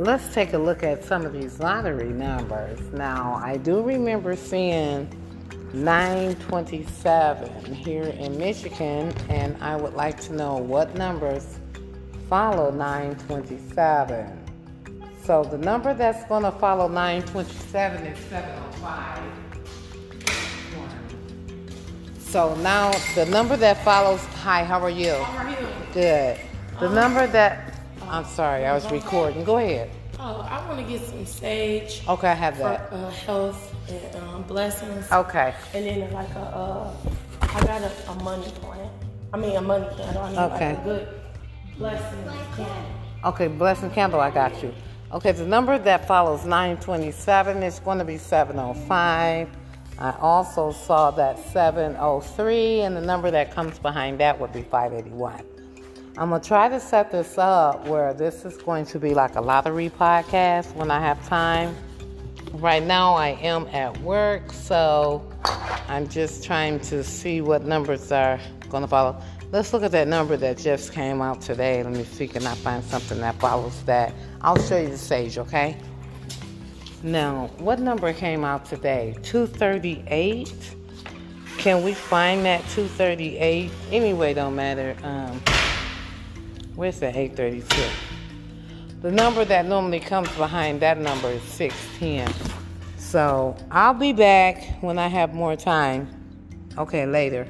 let's take a look at some of these lottery numbers. Now, I do remember seeing 927 here in Michigan, and I would like to know what numbers follow 927. So the number that's going to follow 927 is 705. So now the number that follows, hi, how are you? How are you? Good. The number that, I'm sorry, I was recording. Go ahead. Oh, I want to get some sage Okay, I have for that. uh, health and um, blessings. Okay. And then like a, uh, I got a, a money plant. I mean a money candle. I need Okay. like a good blessing candle. Okay, blessing candle, I got you. Okay, the number that follows 927 is going to be 705. I also saw that 703, and the number that comes behind that would be 581. I'm going to try to set this up where this is going to be like a lottery podcast when I have time. Right now, I am at work, so I'm just trying to see what numbers are going to follow. Let's look at that number that just came out today. Let me see, can I can find something that follows that? I'll show you the sage, okay? Now, what number came out today? 238. Can we find that 238? Anyway, don't matter. Um, Where's the eight thirty-two? The number that normally comes behind that number is 610. So I'll be back when I have more time. Okay, later.